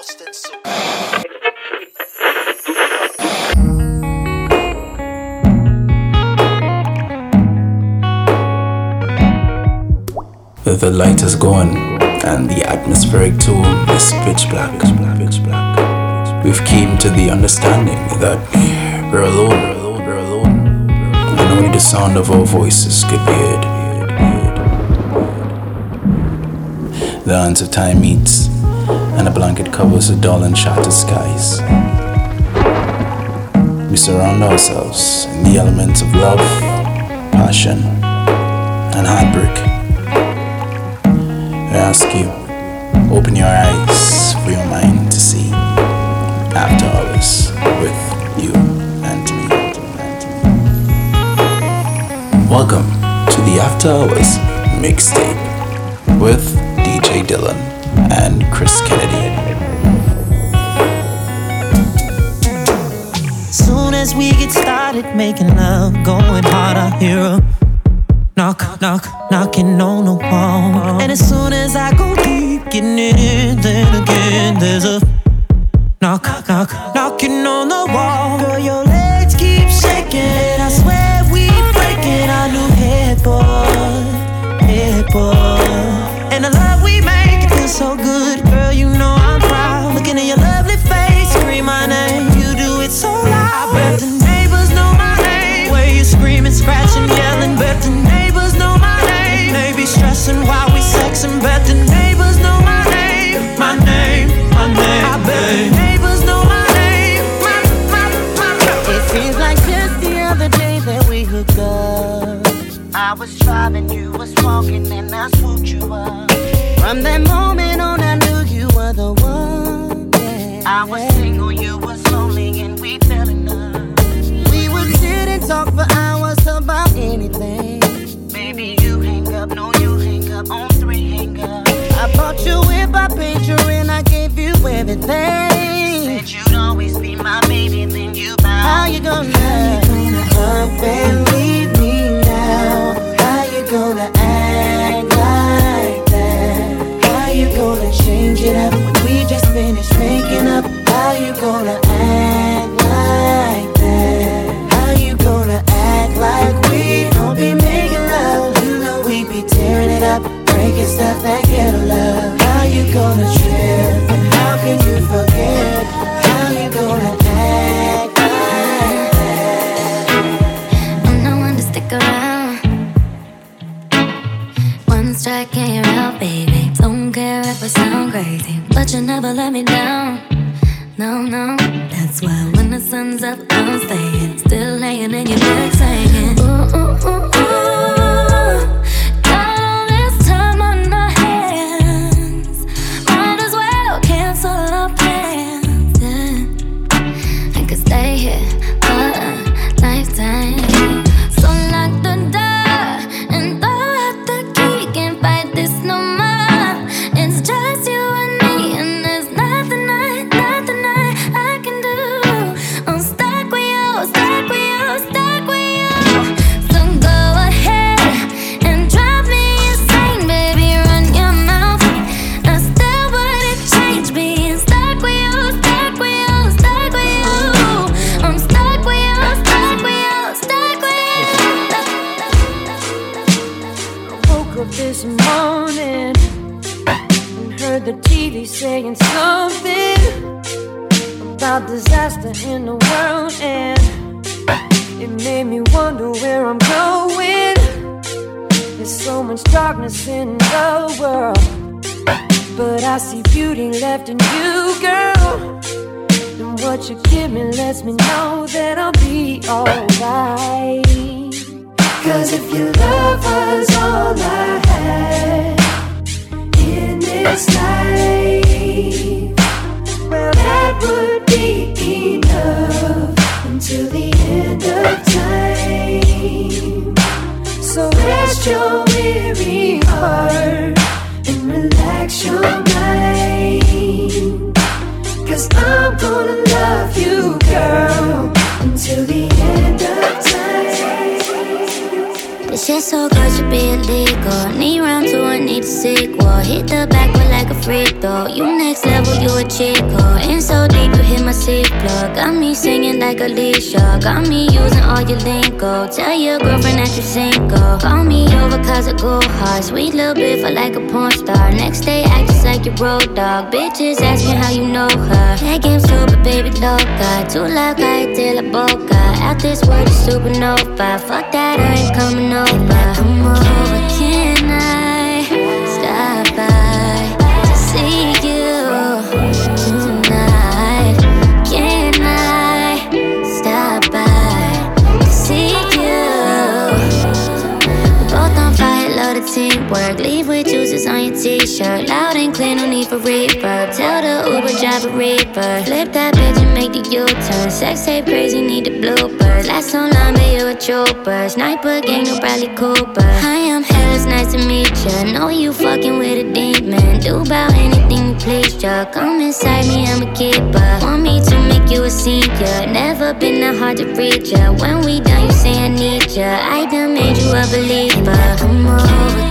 The light is gone and the atmospheric tone is pitch black. Pitch black. We've came to the understanding that we're alone, we're alone, and only the sound of our voices could be heard. The hands of time meets, and a blanket covers the dull and shattered skies. We surround ourselves in the elements of love, passion, and heartbreak. I ask you, open your eyes for your mind to see after hours with you and me. Welcome to the After Hours mixtape with DJ Dylan and Chris Kennedy. Soon as we get started making love, going hard, I hear a knock, knock, knocking on the wall. And as soon as I go deep, getting in, then again there's a knock, I was driving, you was walking, and I swooped you up. From that moment on, I knew you were the one. yeah. I was single, you was lonely, and we fell in love. We would sit and talk for hours about anything. Baby, you hang up, no, you hang up on three hang up. I bought you I paid you, and I gave you everything. Said you'd always be my baby, then you bowed. How you gonna? How you gonna up and leave me it up we just finished making up? How you gonna act like that? How you gonna act like we don't be making love? You know we be tearing it up, breaking stuff that get a love. How you gonna trip? And how can you forget? Me down. No, no, that's why when the sun's up, I'm staying. Still laying in your bed this morning and heard the TV saying something about disaster in the world, and it made me wonder where I'm going. There's so much darkness in the world, but I see beauty left in you, girl. And what you give me lets me know that I'll be alright. Cause if your love was all I had in this life, well, that would be enough until the end of time. So rest your weary heart and relax your mind. Cause I'm gonna love you, girl, until the end of your It's so good to be illegal. Need round two, I need a sequel. Hit the back with like a freak though. You next level, you a chico. In so deep, you hit my seat plug. Got me singing like Alicia. Got me using all your lingo. Tell your girlfriend that you're single. Call me over cause I go hard. Sweet little bit for like a porn star. Next day, act just like your road dog. Bitches asking how you know her. That game super, baby, loca. Too loud, I tell a boca. Out this world, is supernova. Fuck that, I ain't coming over. Come over, can I stop by to see you tonight? Can I stop by to see you? We both on fire, love the teamwork. Leave with juices on your t-shirt. Loud and clear, no need for reverb. The Uber. Flip that bitch and make the U-turn. Sex tape crazy, need the bloopers. Last online, but you a trooper. Sniper gang, no Bradley Cooper. I am hell, it's nice to meet ya. Know you fucking with a demon. Do about anything you please ya. Come inside me, I'm a keeper. Want me to make you a senior. Never been that hard to reach ya. When we done, you say I need ya. I done made you a believer. Come over,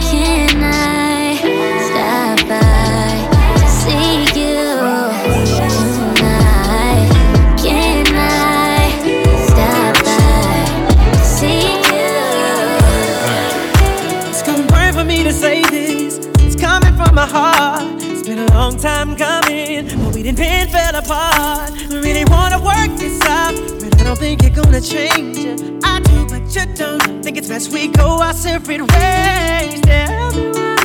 time coming, but we didn't pin fell apart. We really wanna work this out, but I don't think you're gonna change. I do, but you don't. Think it's best we go our separate ways. Tell me why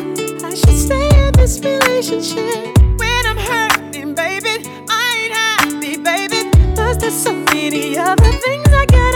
I should stay in this relationship when I'm hurting, baby. I ain't happy, baby. Plus, there's so many other things I gotta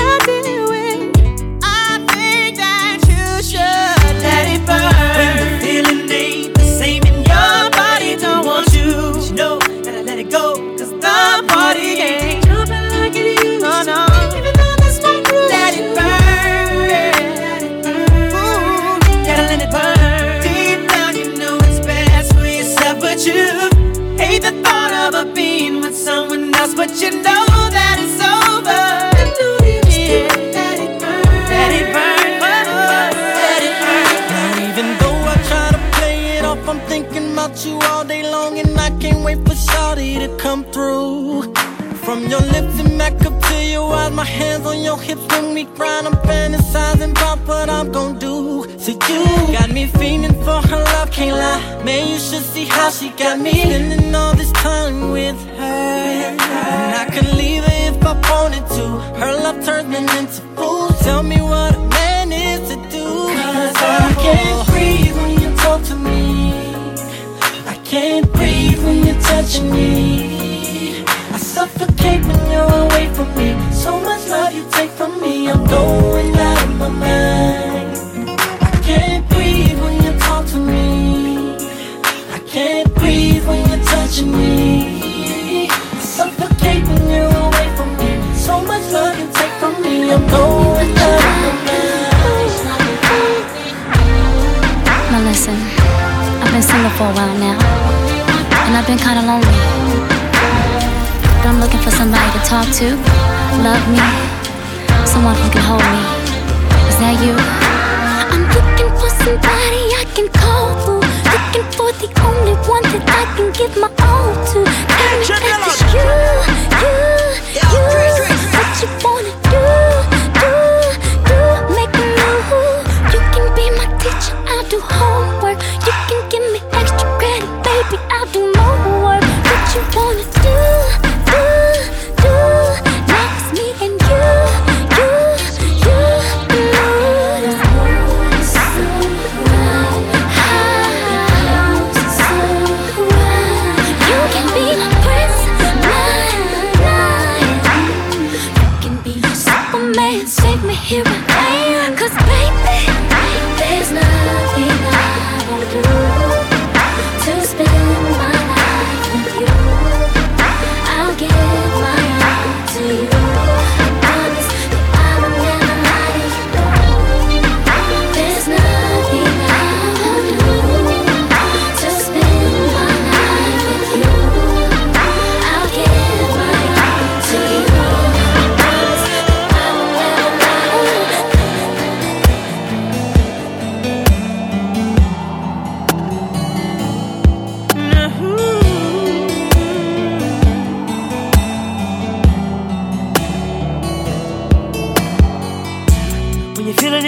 come through. From your lips and back up to your eyes, my hands on your hips when we grind. I'm fantasizing about what I'm gonna do. So you got me feeling for her love, can't lie. Man, you should see how she got me spending all this time with her. And I could leave her if I wanted to. Her love turns into fool. Tell me what a man is to do. Cause I can't breathe when you talk to me. I can't breathe when you're touching me. From can give my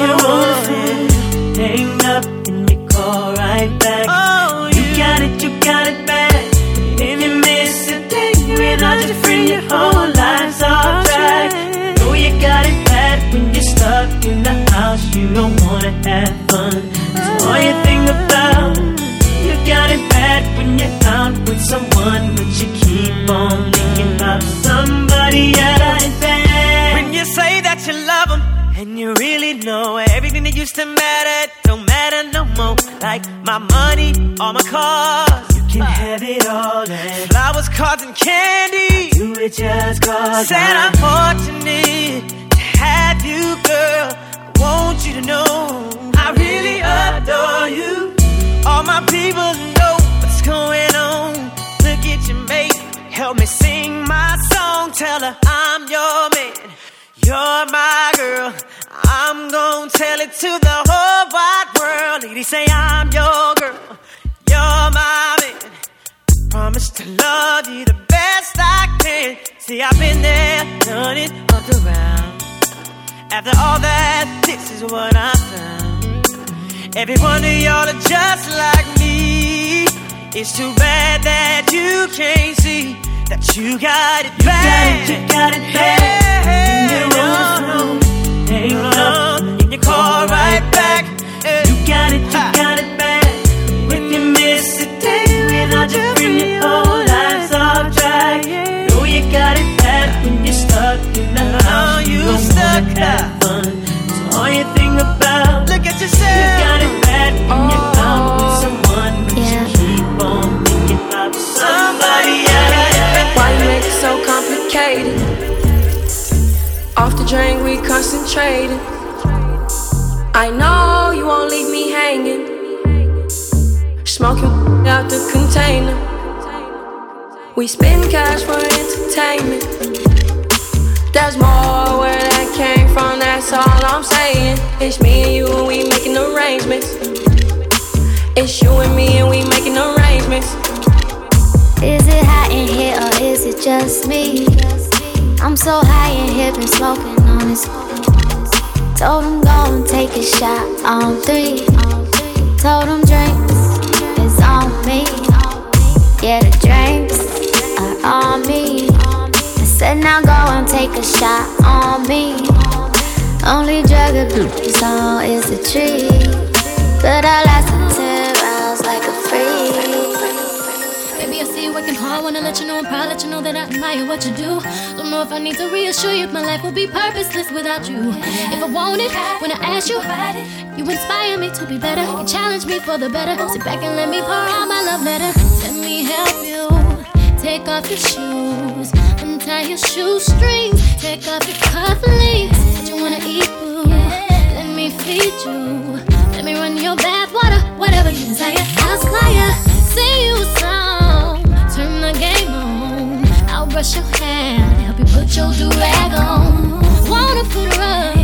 When you're on the phone, hang up and you call right back. Oh, you, got it, you got it bad. If you miss a without your whole life's off track. Know oh, you got it bad when you're stuck in the house, you don't wanna have fun. That's all you think about. You got it bad when you're out with someone, but you keep on thinking about somebody else. And you really know everything that used to matter don't matter no more. Like my money, all my cars, you can have it all. And flowers, cards, and candy, do it just cause. Said I'm fortunate to have you, girl. I want you to know I really adore you. All my people know what's going on. Look at your mate, help me sing my song. Tell her I'm your man. You're my girl. I'm gonna tell it to the whole wide world. Lady, say I'm your girl. You're my man. Promise to love you the best I can. See, I've been there, done it, up around. After all that, this is what I found. Every one of y'all are just like me. It's too bad that you can't see that you got it bad. You got it, you got it bad. Hey, take a shot on three. Told him drinks is on me. Yeah, the drinks are on me. I said now go and take a shot on me. Only drug abuse on is a tree. But I lasted Wanna let you know I'm proud. Let you know that I admire what you do. Don't know if I need to reassure you. My life will be purposeless without you. If I want it, when I ask you, you inspire me to be better. You challenge me for the better. Sit back and let me pour out my love letter. Let me help you. Take off your shoes. Untie your shoestrings. Take off your cufflinks. What you wanna eat, boo? Let me feed you. Let me run your bath water. Whatever you desire. I'll supply ya. Sing you Brush your hair. Help you put your do-rag on. Want a foot rub.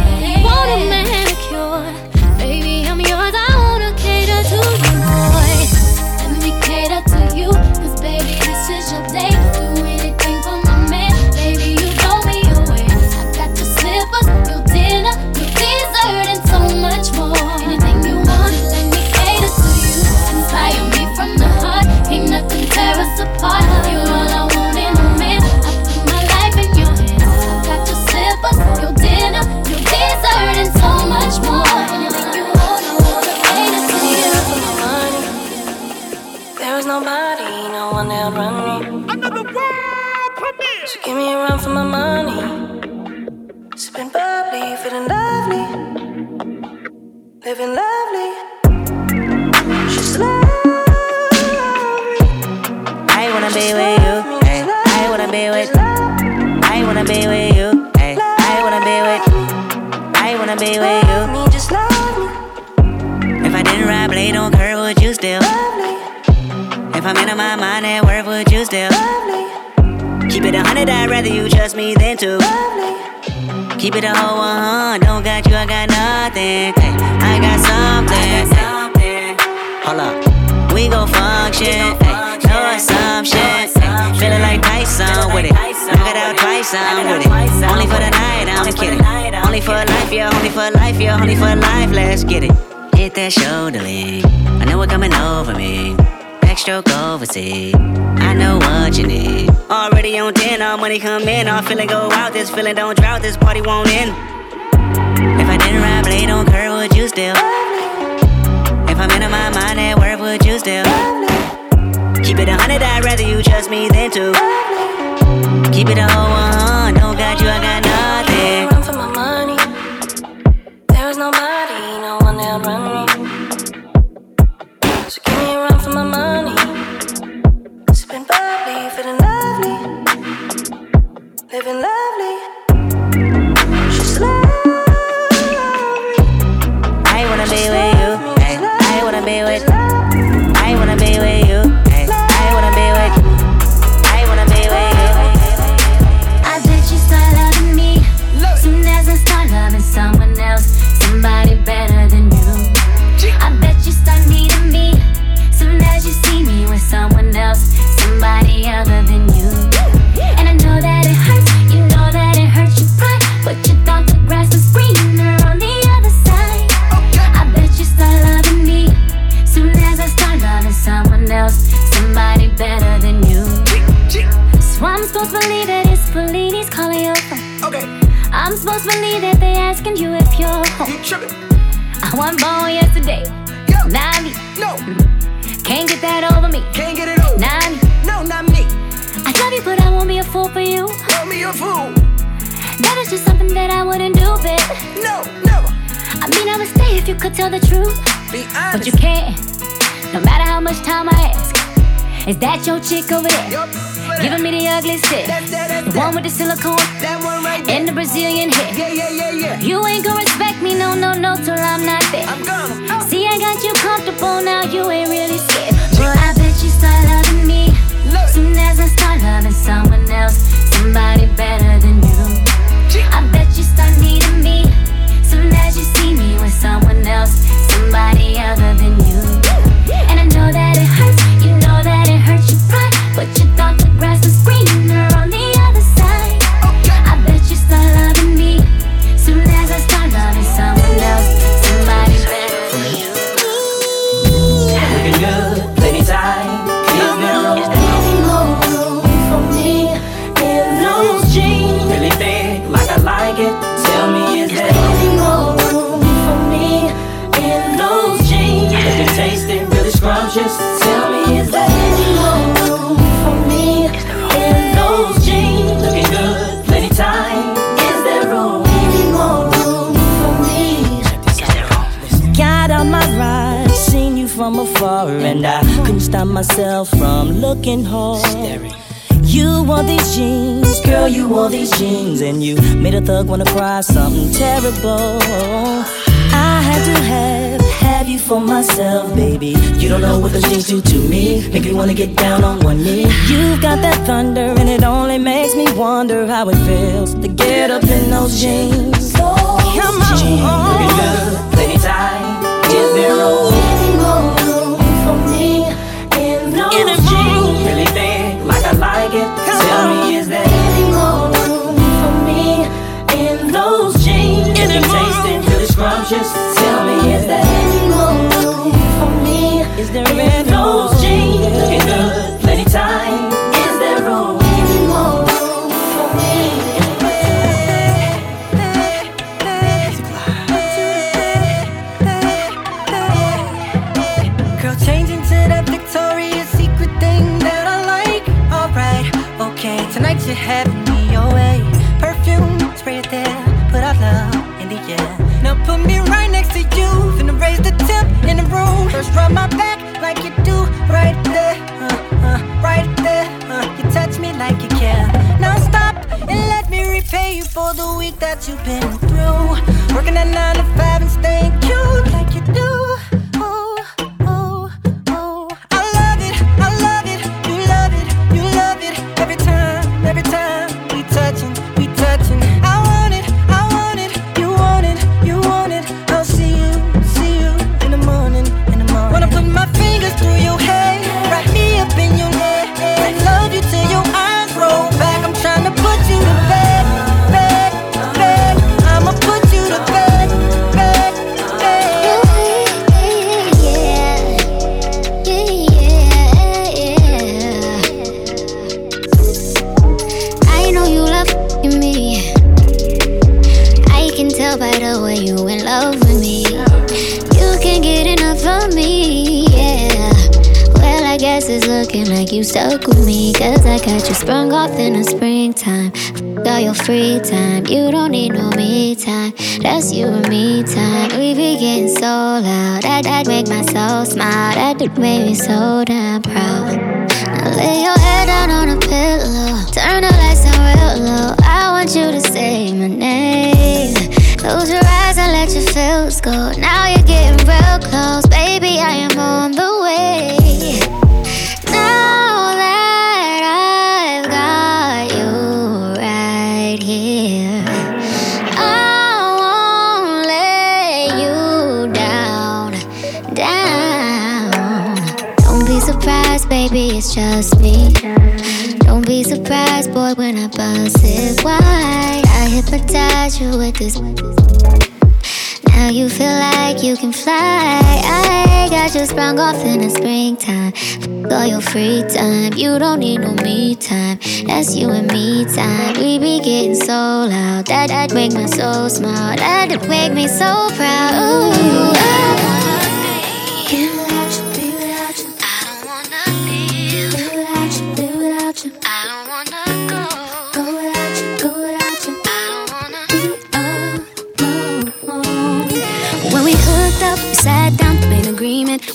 looking hard. Staring. You want these jeans, girl, you want these jeans. And you made a thug wanna cry something terrible. I had to have, have you for myself, baby. You don't know what those jeans do to me. Make me wanna get down on one knee. You've got that thunder, and it only makes me wonder how it feels to get up in those jeans. Those Come on, jeans. Oh. Lady tie, is there just tell me, is there any more room for me? Is there any what you've been through. Working at nine to five. You don't need no me time. That's you and me time. We be getting so loud. That that make my soul smile. That make me so proud. Ooh.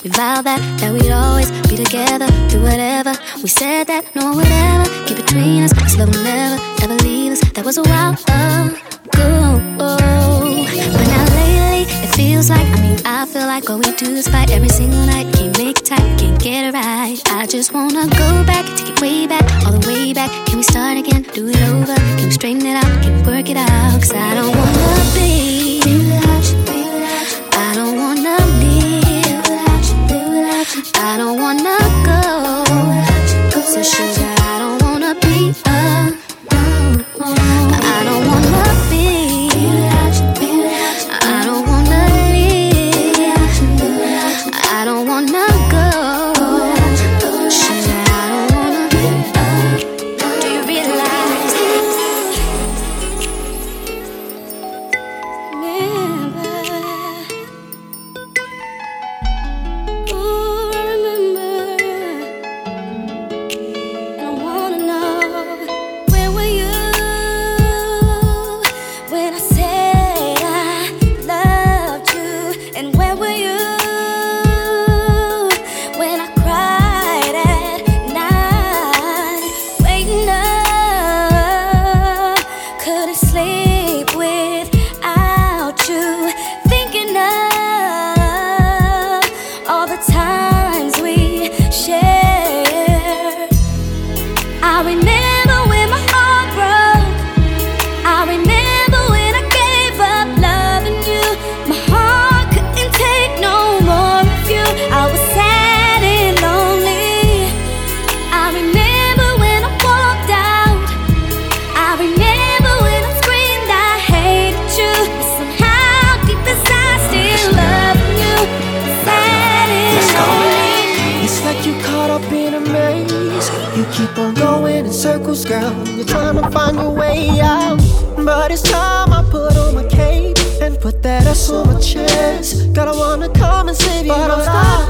We vowed that, that we'd always be together through whatever. We said that no one would ever between us, so love will never ever leave us. That was a while ago. But now lately, it feels like, I mean, I feel like all we do is fight every single night. Can't make time, can't get it right. I just wanna go back, take it way back, all the way back. Can we start again? Do it over? Can we straighten it out? Can we work it out? Cause I don't wanna be. I don't wanna circles, girl. You're trying to find your way out. But it's time I put on my cape and put that ass on my chest. God, I wanna come and save you, but, but I'm.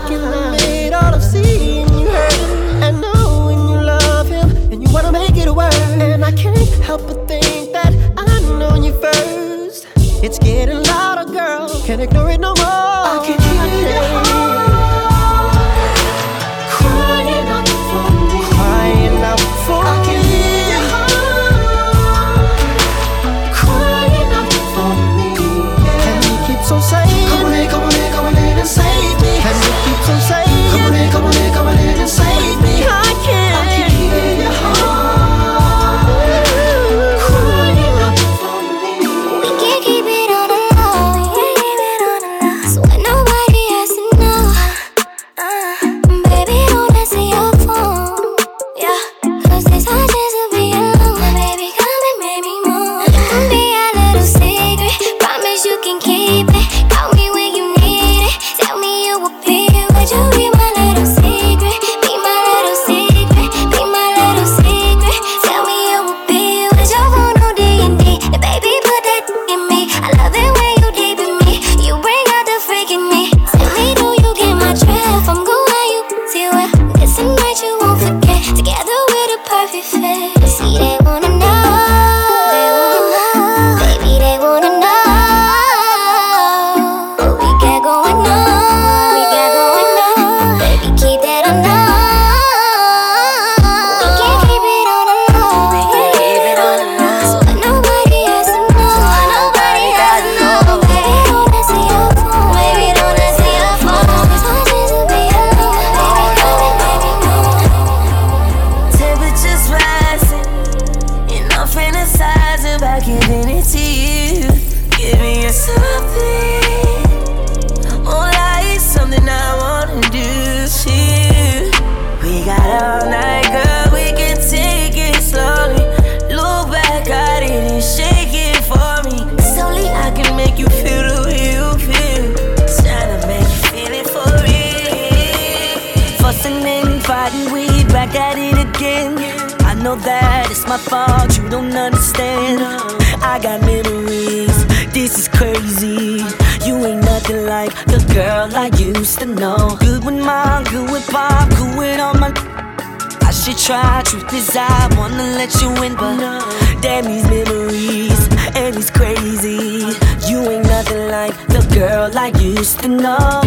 Truth is I wanna let you in, but damn these memories, and it's crazy. You ain't nothing like the girl I used to know.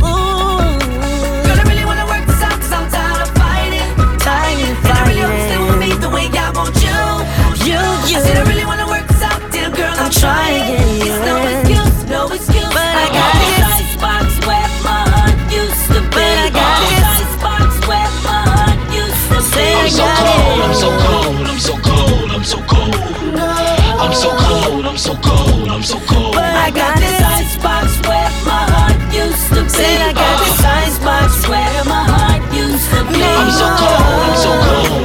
Girl, I really wanna work this out, cause I'm tired of fighting. Tired of And I really hope you with me the way I want you. You, you. I said I really wanna work this out, dear girl, I'm, I'm trying. It's no excuse, no excuse. But I got got this. Used. Say I I'm so cold. I'm so cold, I'm so cold, I'm so cold. I'm so cold, I'm so cold, I'm so cold. But I got this icebox where my heart used to be. Said I got this icebox where my heart used to be. I'm so cold, I'm so cold, I'm so cold,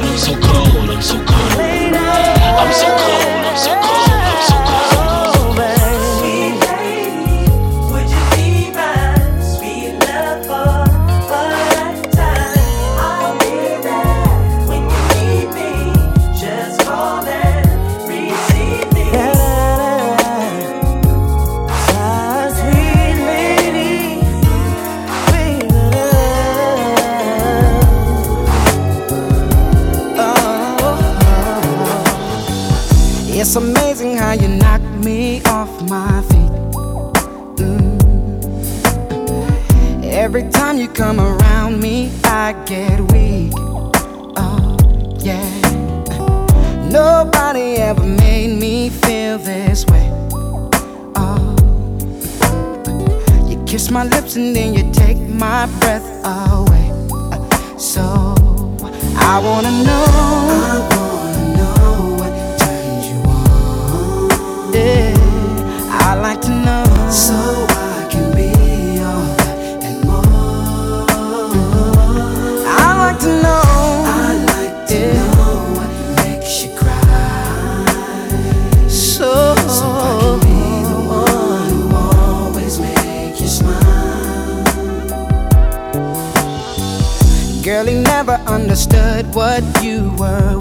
It's amazing how you knock me off my feet. Mm. Every time you come around me, I get weak. Oh, yeah. Nobody ever made me feel this way. Oh. You kiss my lips and then you take my breath away. So I wanna know. Girl, he never understood what you were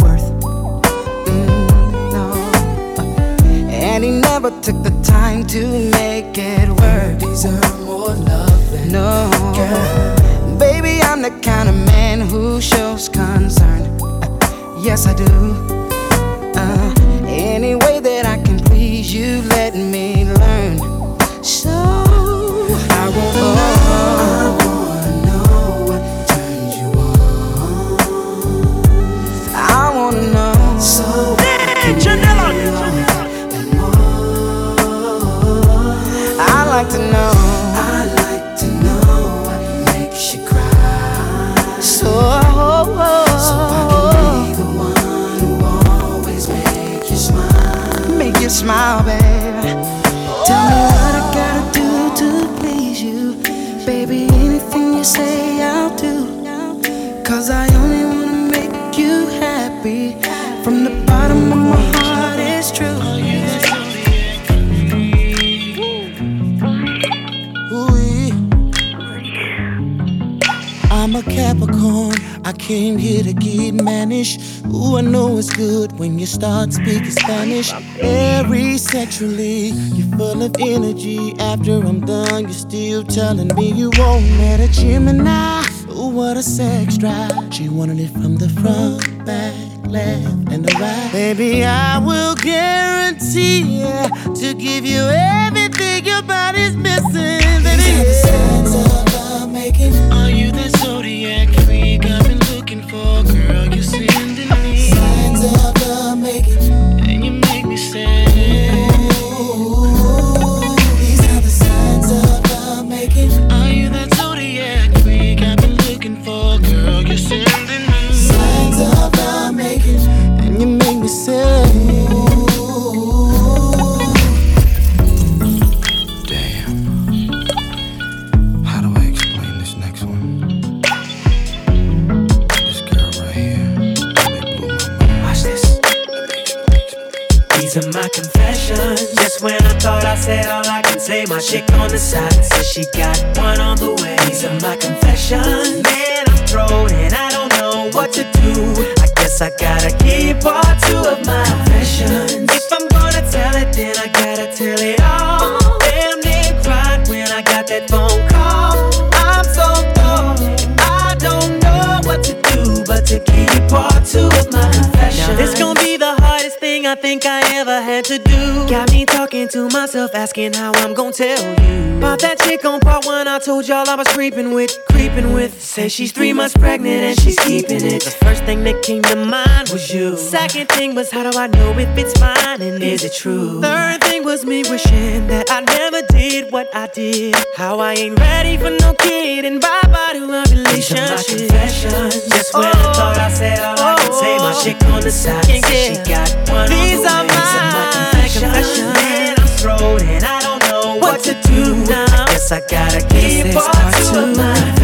time to make it work. Deserve more love no. Girl. Baby, I'm the kind of man who shows concern. Uh, yes, I do. Cause I only wanna make you happy. From the bottom of my heart, it's true. Ooh-wee. I'm a Capricorn, I came here to get mannish. Ooh, I know it's good when you start speaking Spanish. Very sexually, you're full of energy. After I'm done, you're still telling me you won't met a Gemini. What a sex drive. She wanted it from the front, back, left, and the right. Baby, I will guarantee yeah, to give you everything your body's missing. Baby, These are the signs of love making. Are you that said all I can say. My chick on the side says she got one on the way. These are my confessions. Man, I'm thrown and I don't know what to do. I guess I gotta keep all two of my confessions. I think I ever had to do. Got me talking to myself, asking how I'm gonna tell you. About that chick on part one, I told y'all I was creeping with, creeping with. Say she's three months pregnant and she's keeping it. The first thing that came to mind was you. Second thing was, how do I know if it's mine and is it true? Third thing was me wishing that I never did what I did. How I ain't ready for no kid and bye bye to a relationship. Just oh, when I thought I said all oh, I can say, my oh. chick on the side, yeah, she got one. These are my so confessions. And I'm thrown and I don't know what, what to do. Now. I guess I gotta keep on to my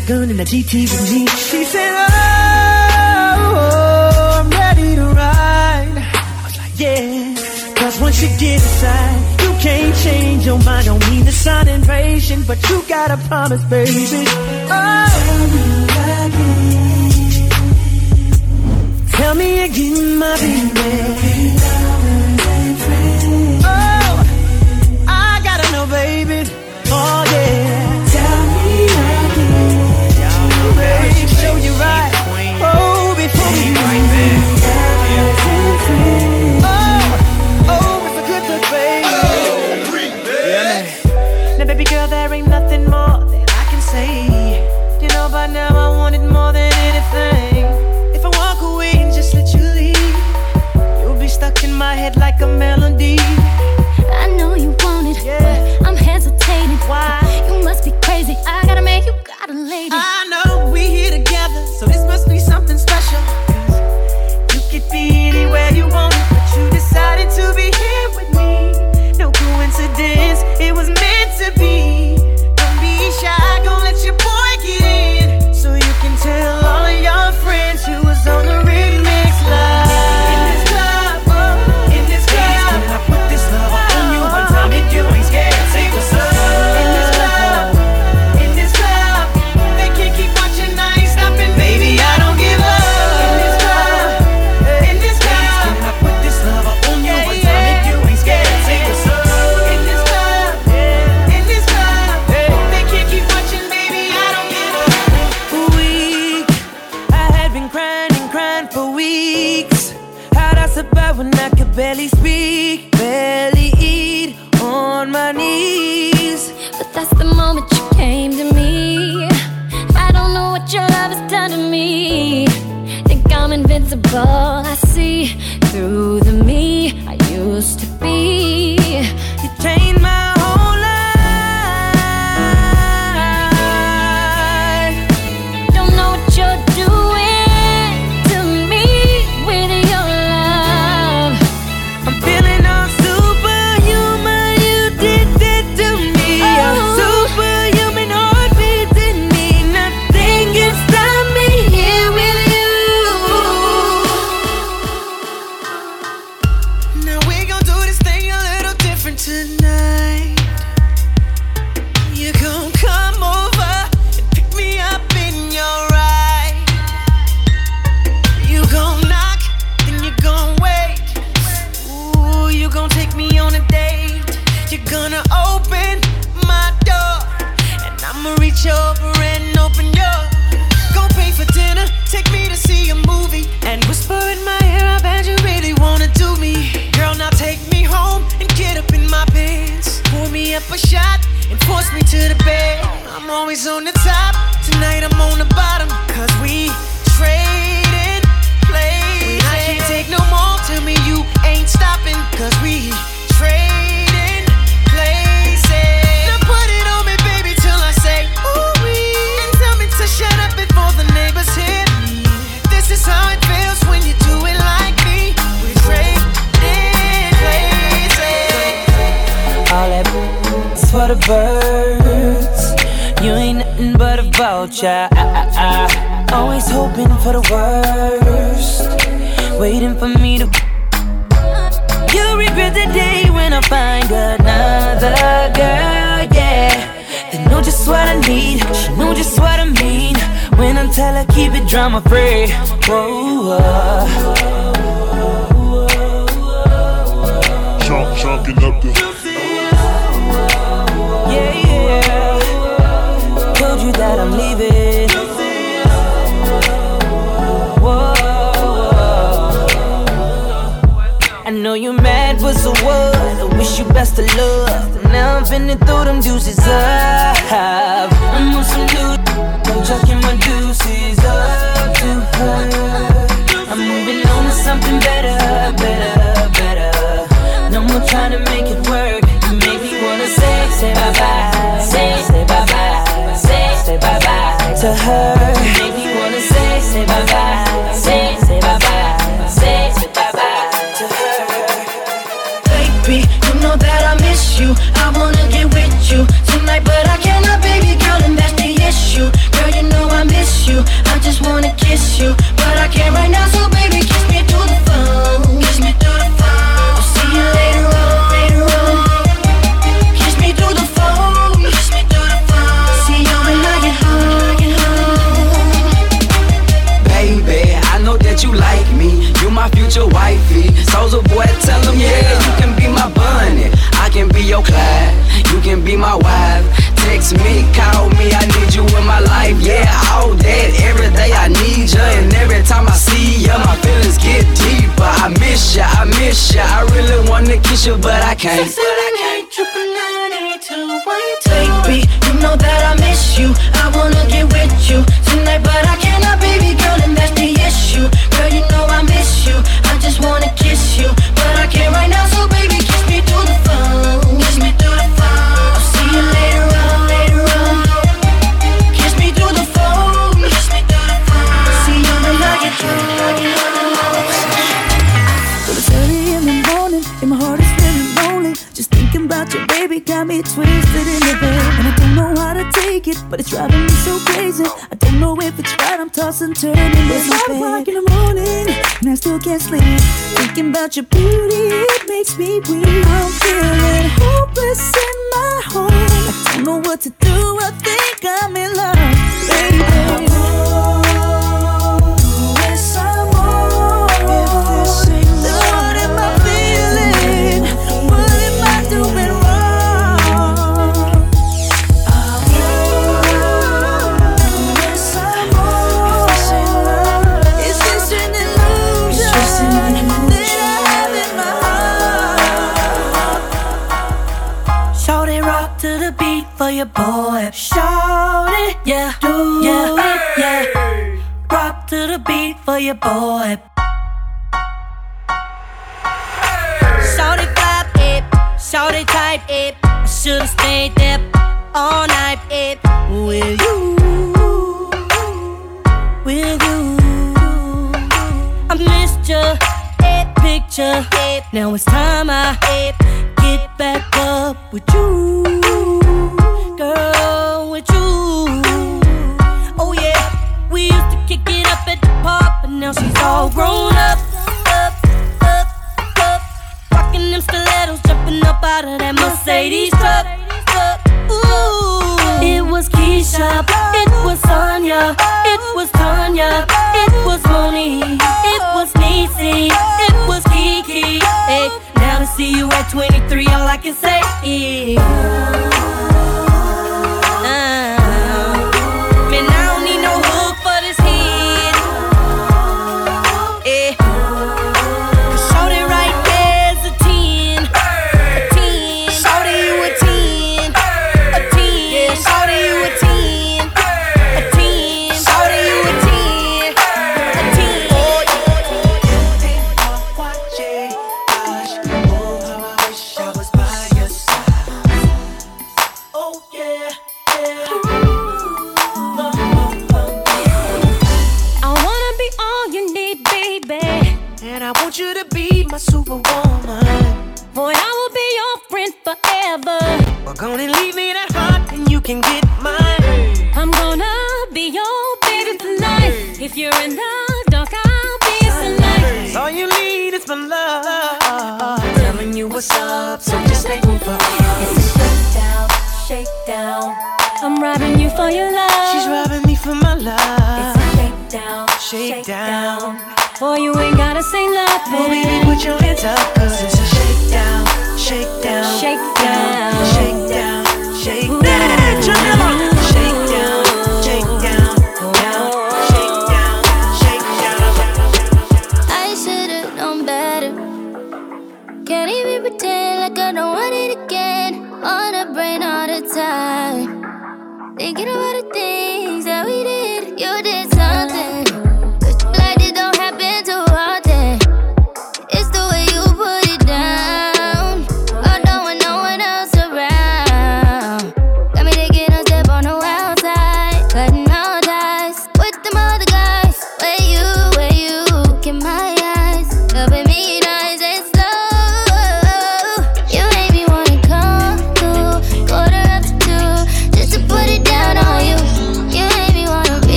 shotgun in a GT with me. She said, oh, oh, I'm ready to ride. I was like, yeah. Cause once you get inside, you can't change your mind. Don't mean to sound impatient, but you gotta promise, baby. Oh. Tell me again, my baby. Oh, I gotta know, baby. Oh, yeah. right. Oh, before we move. Oh, oh, it's a good look, baby. Now, baby girl, there ain't nothing more that I can say. You know, by now I want it more than anything. If I walk away and just let you leave, you'll be stuck in my head like a melody. know you mad was a what? I wish you best of luck. Now I'm finna throw them deuces up. I'm on some new. I'm chucking my deuces up to her. I'm moving on to something better, better, better. No more trying to make it work. You make me wanna say, say bye bye. Say, say bye bye. Say, say bye bye to her. You make me wanna say, say bye bye. I wanna my wife. Text me, call me, I need you in my life. Yeah, all that, every day I need ya. And every time I see ya, my feelings get deeper. I miss ya, I miss ya. I really wanna kiss ya, but I can't. But it's driving me so crazy. I don't know if it's right, I'm tossing, turning in my five o'clock in the morning, and I still can't sleep. Thinking about your beauty, it makes me weak. I'm feeling hopeless in my home. I don't know what to do, I think I'm in love, baby. For your boy. Shorty, yeah, do yeah, it, yeah. Rock to the beat for your boy. Shorty clap it, shorty type it. I should've stayed there all night it with you, with you. I missed your picture. Now it's time I get back up with you, all grown up, up, up, up, rocking them stilettos, jumping up out of that Mercedes truck. Ooh, it was Keisha, it was Sonya, it was Tanya, it was Monique, it was Niecy, it was Kiki. Hey, now to see you at 23, all I can say is.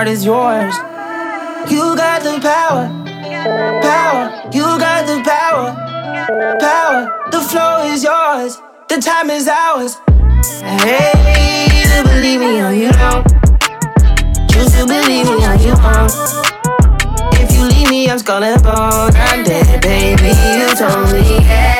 Heart is yours. You got the power, power. You got the power, power. The flow is yours. The time is ours. Hey, to believe me or you don't. Choose to believe me or you won't. If you leave me, I'm scornable. I'm dead, baby. You told me. Let's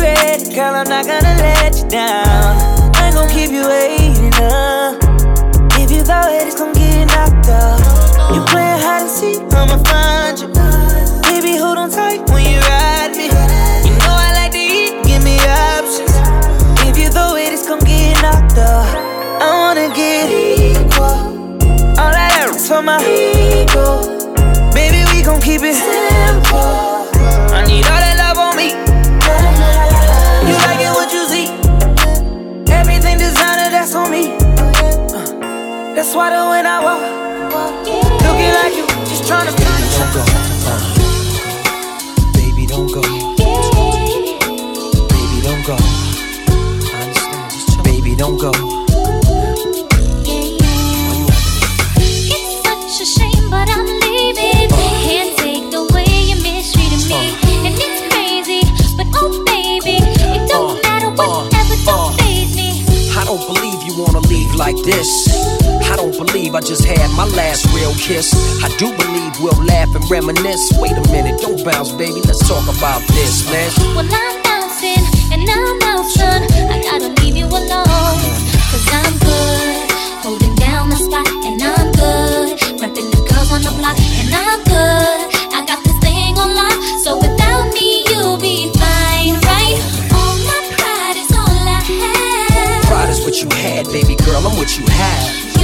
Ready. Girl, I'm not gonna let you down. I ain't gon' keep you waiting up. If you go ahead, it's gon' get knocked up. You playing hide and seek, I'ma find Uh, that's why the when I walk, looking like you, just tryna Don't go. Uh. Baby, don't go. Baby, don't go. I understand. Baby, don't go. It's such a shame, but I'm leaving. Can't take the way you mistreated me. And it's crazy, but oh baby, it don't matter whatever, don't faze me. I don't believe you wanna leave like this. I don't believe I just had my last real kiss. I do believe we'll laugh and reminisce. Wait a minute, don't bounce, baby. Let's talk about this, man. Well, I'm bouncing and I'm out, son. I gotta leave you alone. Cause I'm good, holding down the spot, and I'm good. Repping the girls on the block, and I'm good. I got this thing on lock, so without me, you'll be fine, right? All my pride is all I have. Pride is what you had, baby girl. I'm what you have.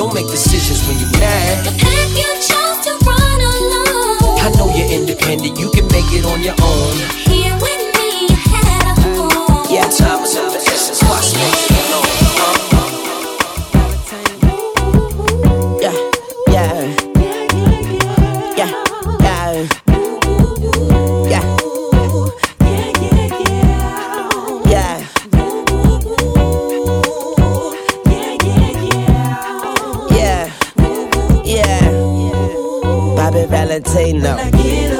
Don't make decisions when you're mad. The path you chose to run alone. I know you're independent, you can make it on your own. Here Valentino.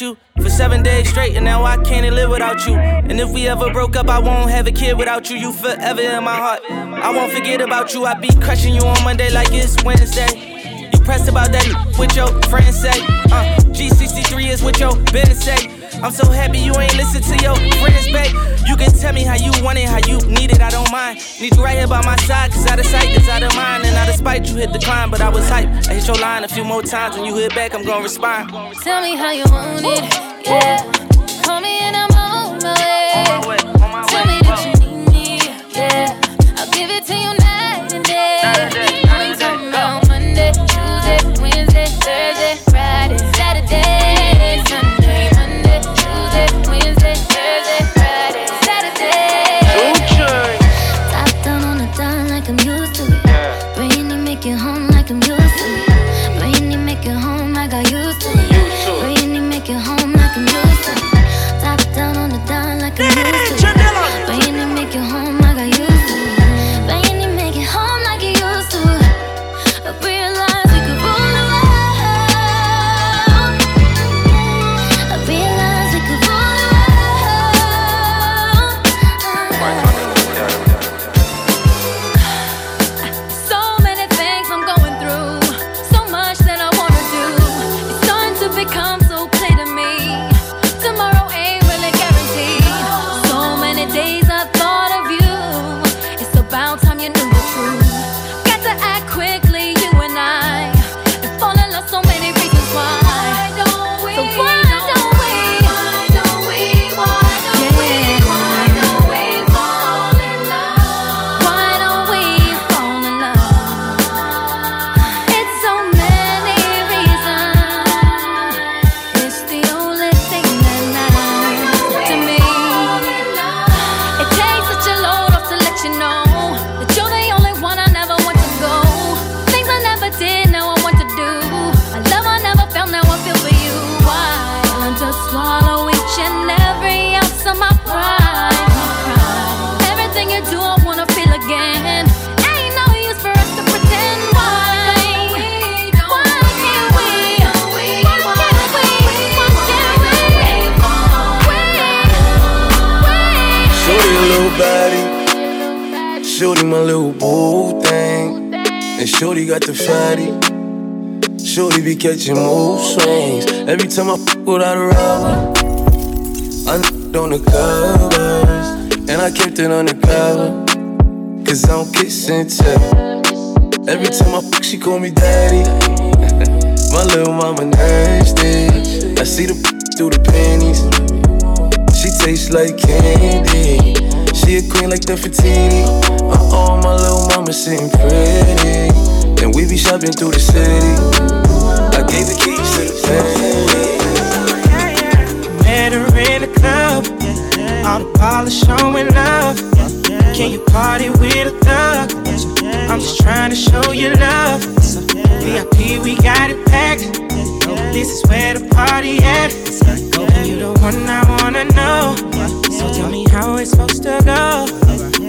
You for seven days straight, and now I can't live without you. And if we ever broke up, I won't have a kid without you. You forever in my heart. I won't forget about you. I be crushing you on Monday like it's Wednesday. You pressed about that what your friends say. Uh, G63 is what your business say. I'm so happy you ain't listen to your friends, babe. You can tell me how you want it, how you need it, I don't mind. Need you right here by my side, cause out of sight is out of mind. And out of spite, you hit the climb, but I was hype. I hit your line a few more times. When you hit back, I'm gonna respond. Tell me how you want it, yeah. Call me and I'm on my way. Time I fuck without a rubber. I n- on the covers. And I kept it undercover. Cause I don't kiss and tell. Every time I fuck, she call me daddy. my little mama nasty. I see the through the panties. She tastes like candy. She a queen like the. Uh oh, my little mama sitting pretty. And we be shopping through the city. I gave the keys to the city. Met her in the club, all the polish showing off. Can you party with a thug? I'm just trying to show you love. VIP, we got it packed. This is where the party at. You the one I wanna know. So tell me how it's supposed to go.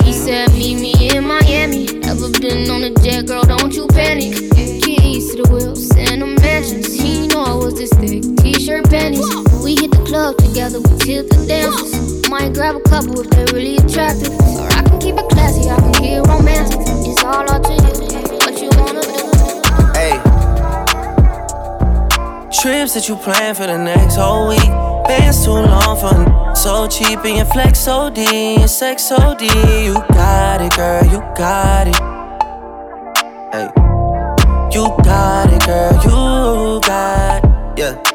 He said, Meet me in Miami. Ever been on a jet, girl? Don't you panic. Keys to the wheels and the mansions. He know I was this thick. T-shirt panties. We hit the club together. We tip the dances. Might grab a couple if they're really attractive. Or I can keep it classy. I can it romantic. It's all up to you. What you wanna do? Hey. Trips that you plan for the next whole week. Bands too long for so cheap and your flex so D and sex so D. You got it, girl, you got it. Hey. You got it, girl, you got it. Yeah.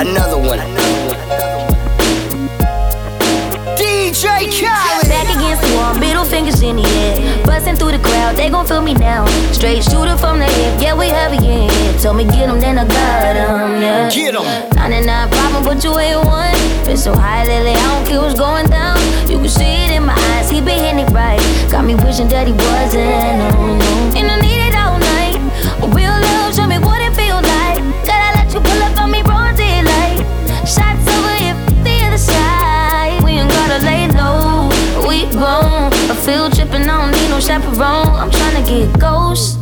Another one. Another one, another one. DJ Khaled. Back against the wall, middle fingers in the air. Busting through the crowd, they gon' feel me now. Straight shooter from the hip, yeah, we heavy in here. Told me get 'em, then I got 'em, yeah. Get 'em. 99 problem, but you ain't one. Been so high lately, I don't care what's going down. You can see it in my eyes, he been hitting it right. Got me wishing that he wasn't, no, no. And I need it chaperone. I'm tryna get ghost.